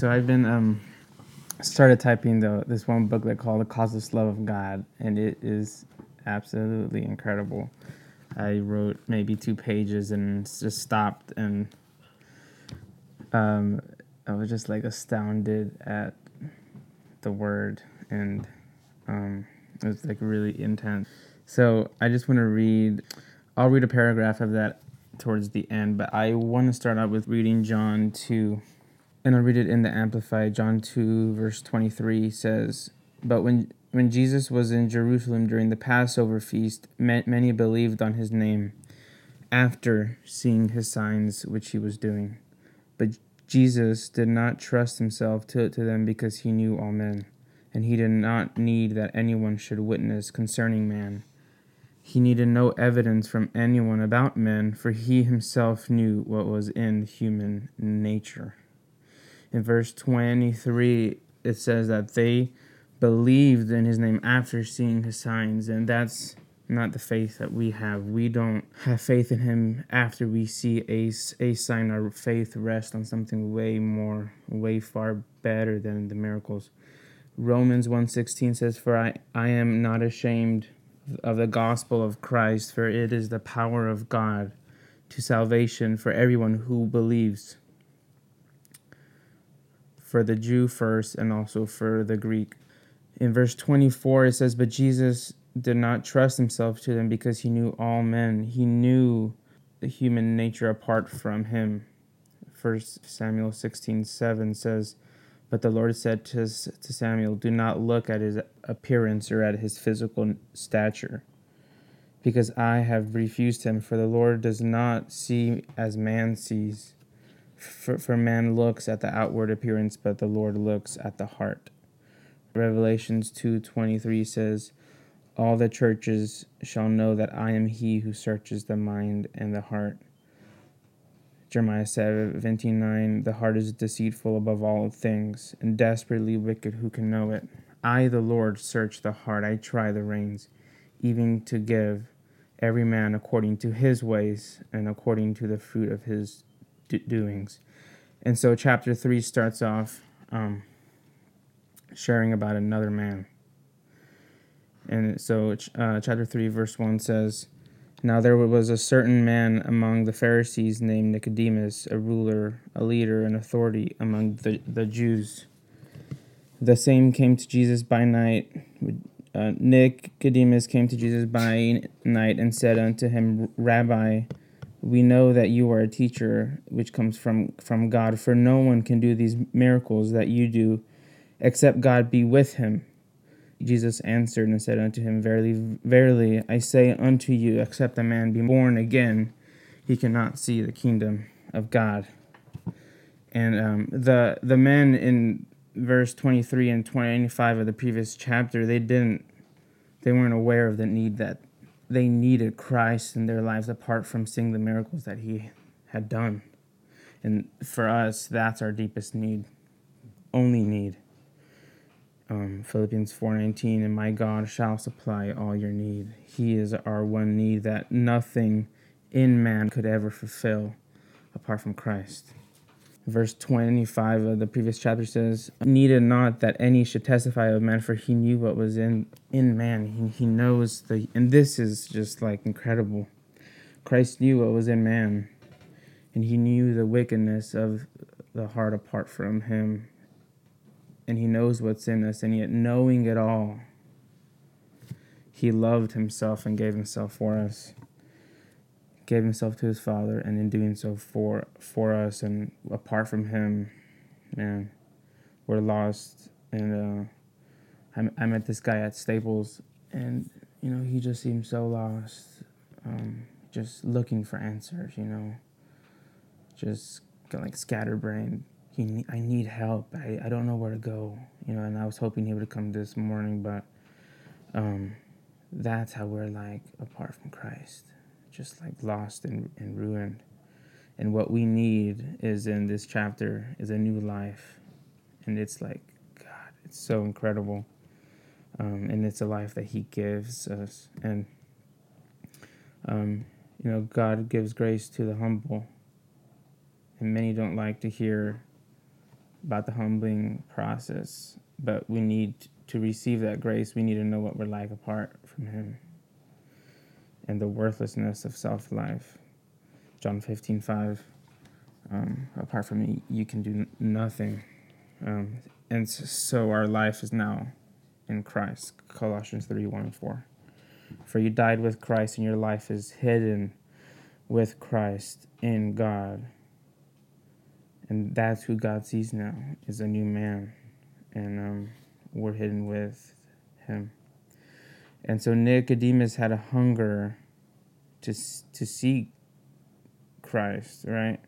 So I've been um started typing the this one booklet called The Causeless Love of God, and it is absolutely incredible. I wrote maybe two pages and just stopped, and um, I was just like astounded at the word, and um, it was like really intense. So I just want to read. I'll read a paragraph of that towards the end, but I want to start out with reading John 2. And I'll read it in the Amplified. John 2, verse 23 says, But when, when Jesus was in Jerusalem during the Passover feast, many believed on his name after seeing his signs which he was doing. But Jesus did not trust himself to, to them because he knew all men, and he did not need that anyone should witness concerning man he needed no evidence from anyone about men, for he himself knew what was in human nature. In verse 23, it says that they believed in his name after seeing his signs, and that's not the faith that we have. We don't have faith in him after we see a, a sign. Our faith rests on something way more, way far better than the miracles. Romans 1.16 says, For I, I am not ashamed of the gospel of Christ, for it is the power of God to salvation for everyone who believes, for the Jew first and also for the Greek. In verse 24, it says, But Jesus did not trust himself to them because he knew all men. He knew the human nature apart from him. First Samuel 16 7 says, but the Lord said to, to Samuel, Do not look at his appearance or at his physical stature, because I have refused him. For the Lord does not see as man sees. For, for man looks at the outward appearance, but the Lord looks at the heart. Revelations 2:23 says, "All the churches shall know that I am he who searches the mind and the heart." Jeremiah 17 9, the heart is deceitful above all things, and desperately wicked, who can know it? I, the Lord, search the heart, I try the reins, even to give every man according to his ways and according to the fruit of his do- doings. And so, chapter 3 starts off um, sharing about another man. And so, uh, chapter 3, verse 1 says, now there was a certain man among the Pharisees named Nicodemus, a ruler, a leader, and authority among the, the Jews. The same came to Jesus by night. Uh, Nicodemus came to Jesus by night and said unto him, Rabbi, we know that you are a teacher which comes from, from God, for no one can do these miracles that you do except God be with him. Jesus answered and said unto him, Verily, verily, I say unto you, except a man be born again, he cannot see the kingdom of God. And um, the the men in verse 23 and 25 of the previous chapter, they didn't, they weren't aware of the need that they needed Christ in their lives apart from seeing the miracles that he had done. And for us, that's our deepest need, only need um, Philippians 4:19 and my God shall supply all your need. He is our one need that nothing in man could ever fulfill apart from Christ. Verse 25 of the previous chapter says, Needed not that any should testify of man, for he knew what was in, in man. He, he knows the, and this is just like incredible. Christ knew what was in man, and he knew the wickedness of the heart apart from him and He knows what's in us, and yet knowing it all, He loved Himself and gave Himself for us. Gave Himself to His Father, and in doing so for for us, and apart from Him, man, we're lost. And uh, I, I met this guy at Staples, and you know he just seemed so lost, um, just looking for answers. You know, just like scatterbrained he, I need help. I, I don't know where to go, you know, and I was hoping he would come this morning, but um, that's how we're like apart from Christ, just like lost and, and ruined. And what we need is in this chapter is a new life. And it's like, God, it's so incredible. Um, and it's a life that He gives us. And, um, you know, God gives grace to the humble. And many don't like to hear about the humbling process. But we need to receive that grace. We need to know what we're like apart from Him and the worthlessness of self life. John 15, 5. Um, apart from me, you can do nothing. Um, and so our life is now in Christ. Colossians 3 1 and 4. For you died with Christ, and your life is hidden with Christ in God. And that's who God sees now, is a new man. And um, we're hidden with him. And so Nicodemus had a hunger to, to see Christ, right?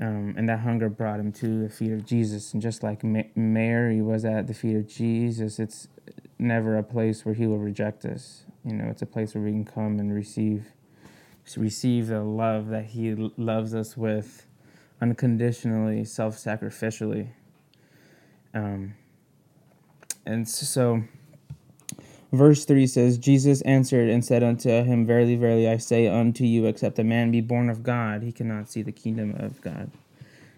Um, and that hunger brought him to the feet of Jesus. And just like Ma- Mary was at the feet of Jesus, it's never a place where he will reject us. You know, it's a place where we can come and receive receive the love that he loves us with unconditionally, self-sacrificially. Um, and so verse 3 says jesus answered and said unto him verily verily i say unto you except a man be born of god he cannot see the kingdom of god.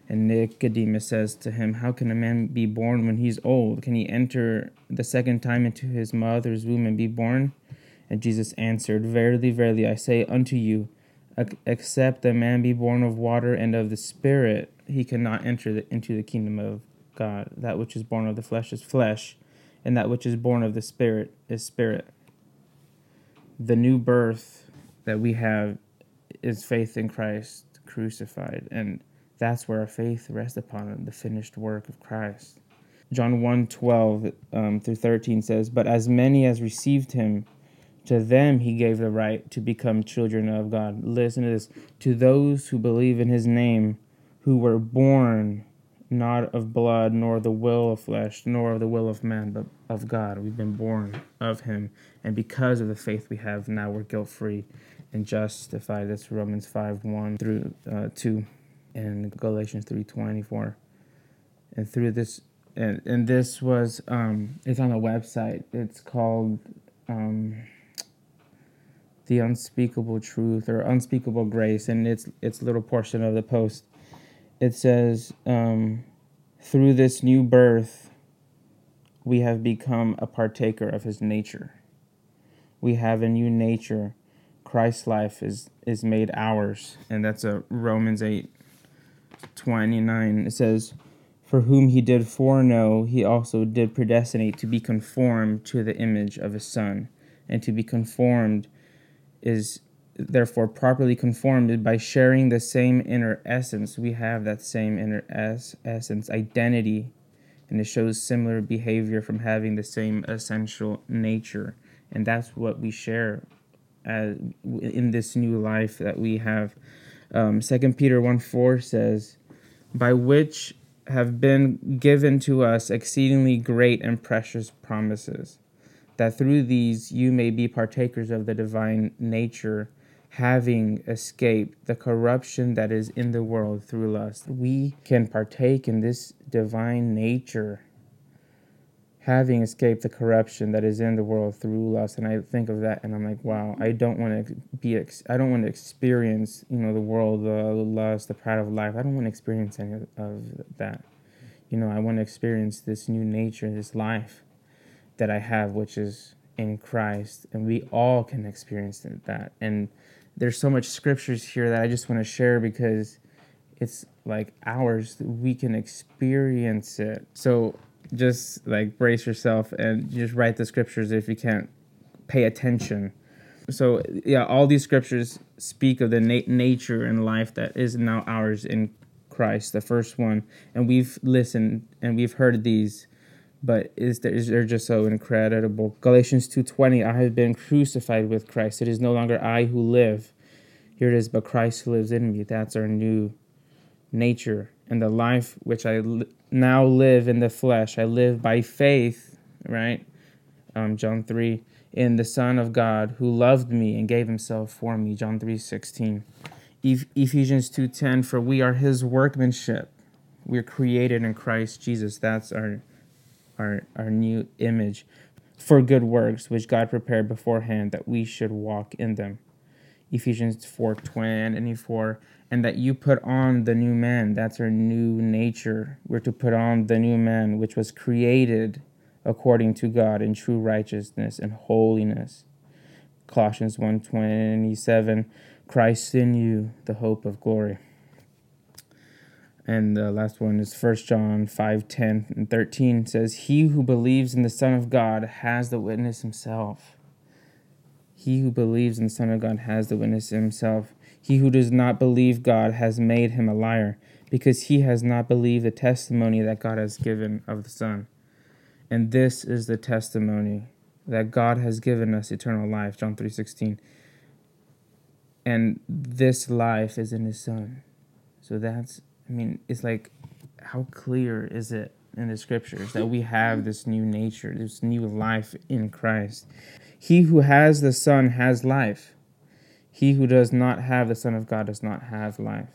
And nicodemus says to him how can a man be born when he's old? Can he enter the second time into his mother's womb and be born? And jesus answered verily verily i say unto you except a man be born of water and of the spirit he cannot enter the, into the kingdom of god. That which is born of the flesh is flesh and that which is born of the Spirit is spirit. The new birth that we have is faith in Christ crucified, and that's where our faith rests upon the finished work of Christ. John 1 12 um, through 13 says, But as many as received him, to them he gave the right to become children of God. Listen to this. To those who believe in his name, who were born not of blood, nor the will of flesh, nor of the will of man, but of God. We've been born of Him, and because of the faith we have, now we're guilt free and justified. That's Romans five one through uh, two, and Galatians three twenty four. And through this, and, and this was um, it's on a website. It's called. Um, the unspeakable truth or unspeakable grace and it's it's little portion of the post it says, um, through this new birth, we have become a partaker of his nature. We have a new nature. Christ's life is, is made ours. And that's a Romans 8 29. It says, For whom he did foreknow, he also did predestinate to be conformed to the image of his Son. And to be conformed is therefore properly conformed by sharing the same inner essence. We have that same inner es- essence, identity, and it shows similar behavior from having the same essential nature. And that's what we share as, in this new life that we have. Um, 2 Peter 1 4 says, By which have been given to us exceedingly great and precious promises, that through these you may be partakers of the divine nature having escaped the corruption that is in the world through lust. We can partake in this divine nature, having escaped the corruption that is in the world through lust. And I think of that and I'm like, wow, I don't want to be, I don't want to experience, you know, the world, the lust, the pride of life. I don't want to experience any of that. You know, I want to experience this new nature, this life that I have, which is in Christ. And we all can experience that. And there's so much scriptures here that I just want to share because it's like ours. We can experience it. So just like brace yourself and just write the scriptures if you can't pay attention. So yeah, all these scriptures speak of the na- nature and life that is now ours in Christ. The first one, and we've listened and we've heard these but is there is they're just so incredible. Galatians 2:20 I have been crucified with Christ. It is no longer I who live. Here it is, but Christ who lives in me. That's our new nature and the life which I li- now live in the flesh. I live by faith, right? Um, John 3 in the Son of God who loved me and gave himself for me. John 3:16. E- Ephesians 2:10 for we are his workmanship. We're created in Christ Jesus. That's our our, our new image for good works which God prepared beforehand that we should walk in them. Ephesians 4 24, and that you put on the new man. That's our new nature. We're to put on the new man, which was created according to God in true righteousness and holiness. Colossians 1 27, Christ in you, the hope of glory. And the last one is 1 John 5 10 and 13 says, He who believes in the Son of God has the witness himself. He who believes in the Son of God has the witness himself. He who does not believe God has made him a liar, because he has not believed the testimony that God has given of the Son. And this is the testimony that God has given us eternal life, John 3:16. And this life is in his son. So that's I mean, it's like how clear is it in the scriptures that we have this new nature, this new life in Christ. He who has the Son has life. He who does not have the Son of God does not have life.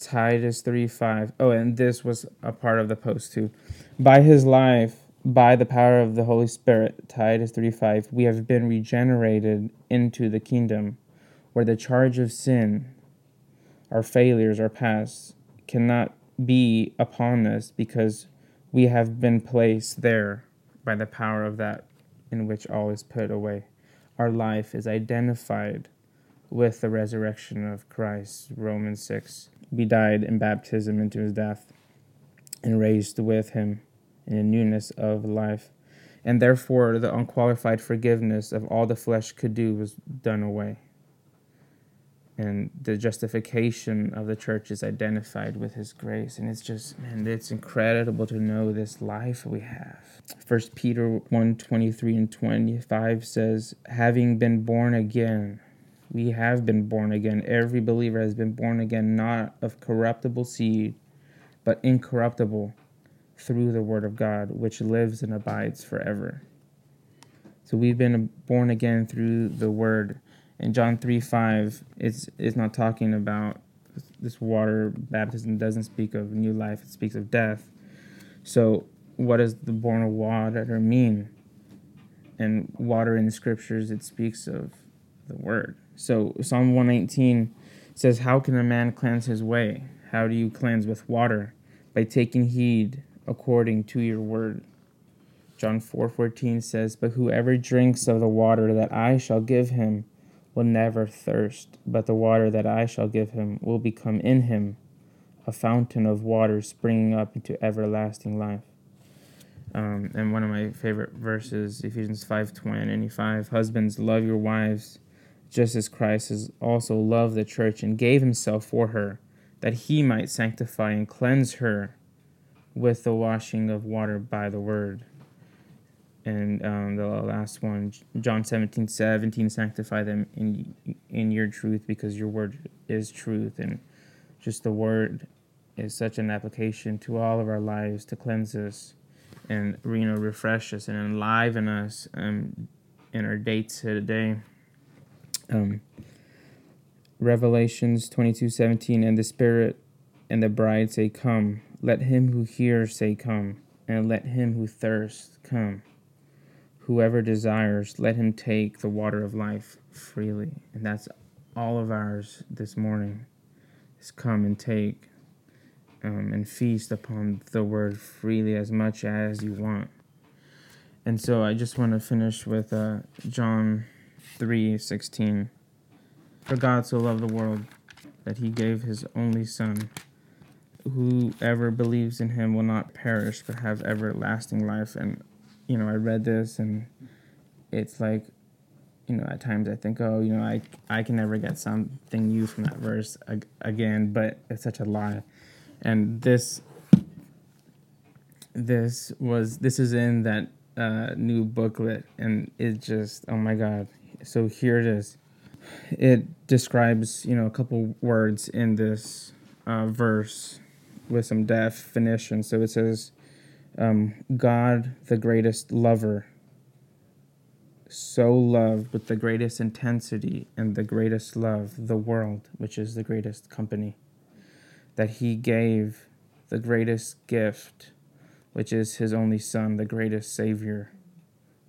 Titus 3 5. Oh, and this was a part of the post too. By his life, by the power of the Holy Spirit, Titus 3 5, we have been regenerated into the kingdom where the charge of sin, our failures, our past, cannot be upon us because we have been placed there by the power of that in which all is put away. Our life is identified with the resurrection of Christ, Romans 6. We died in baptism into his death and raised with him in a newness of life. And therefore, the unqualified forgiveness of all the flesh could do was done away. And the justification of the church is identified with his grace. And it's just, man, it's incredible to know this life we have. First Peter 1 23 and 25 says, Having been born again, we have been born again. Every believer has been born again, not of corruptible seed, but incorruptible through the word of God, which lives and abides forever. So we've been born again through the word. In John 3 5, it's, it's not talking about this water baptism, doesn't speak of new life, it speaks of death. So, what does the born of water mean? And water in the scriptures, it speaks of the word. So, Psalm 119 says, How can a man cleanse his way? How do you cleanse with water? By taking heed according to your word. John 4:14 says, "But whoever drinks of the water that I shall give him will never thirst, but the water that I shall give him will become in him a fountain of water springing up into everlasting life." Um, and one of my favorite verses, Ephesians 5:25, "Husbands, love your wives, just as Christ has also loved the church and gave himself for her, that he might sanctify and cleanse her." with the washing of water by the word. And um, the last one, John 17, 17, sanctify them in, in your truth because your word is truth. And just the word is such an application to all of our lives to cleanse us and you know refresh us and enliven us um, in our dates today. Um, Revelations 22, 17, and the Spirit and the bride say, Come. Let him who hears say, Come, and let him who thirsts come. Whoever desires, let him take the water of life freely. And that's all of ours this morning is come and take um, and feast upon the word freely as much as you want. And so I just want to finish with uh, John 3 16. For God so loved the world that he gave his only Son whoever believes in him will not perish but have everlasting life and you know i read this and it's like you know at times i think oh you know i i can never get something new from that verse ag- again but it's such a lie. And this this was this is in that uh, new booklet and it just oh my god. So here it is. It describes you know a couple words in this uh, verse with some definition. So it says, um, God, the greatest lover, so loved with the greatest intensity and the greatest love the world, which is the greatest company, that he gave the greatest gift, which is his only Son, the greatest Savior,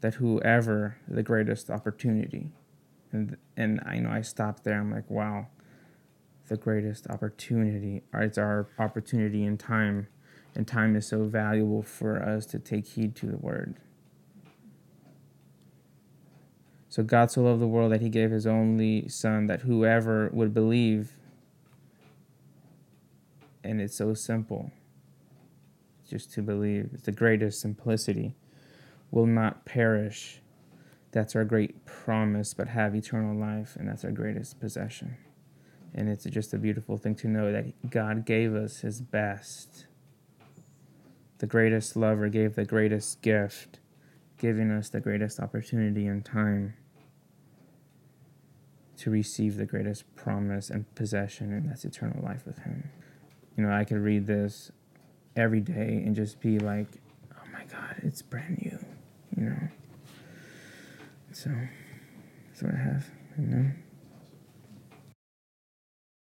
that whoever, the greatest opportunity. and and I know I stopped there. I'm like, wow, the greatest opportunity. It's our opportunity in time, and time is so valuable for us to take heed to the word. So God so loved the world that He gave His only Son, that whoever would believe, and it's so simple, just to believe. It's the greatest simplicity. Will not perish that's our great promise, but have eternal life, and that's our greatest possession. And it's just a beautiful thing to know that God gave us His best. The greatest lover gave the greatest gift, giving us the greatest opportunity and time to receive the greatest promise and possession, and that's eternal life with Him. You know, I could read this every day and just be like, oh my God, it's brand new, you know. So that's what I have. Amen.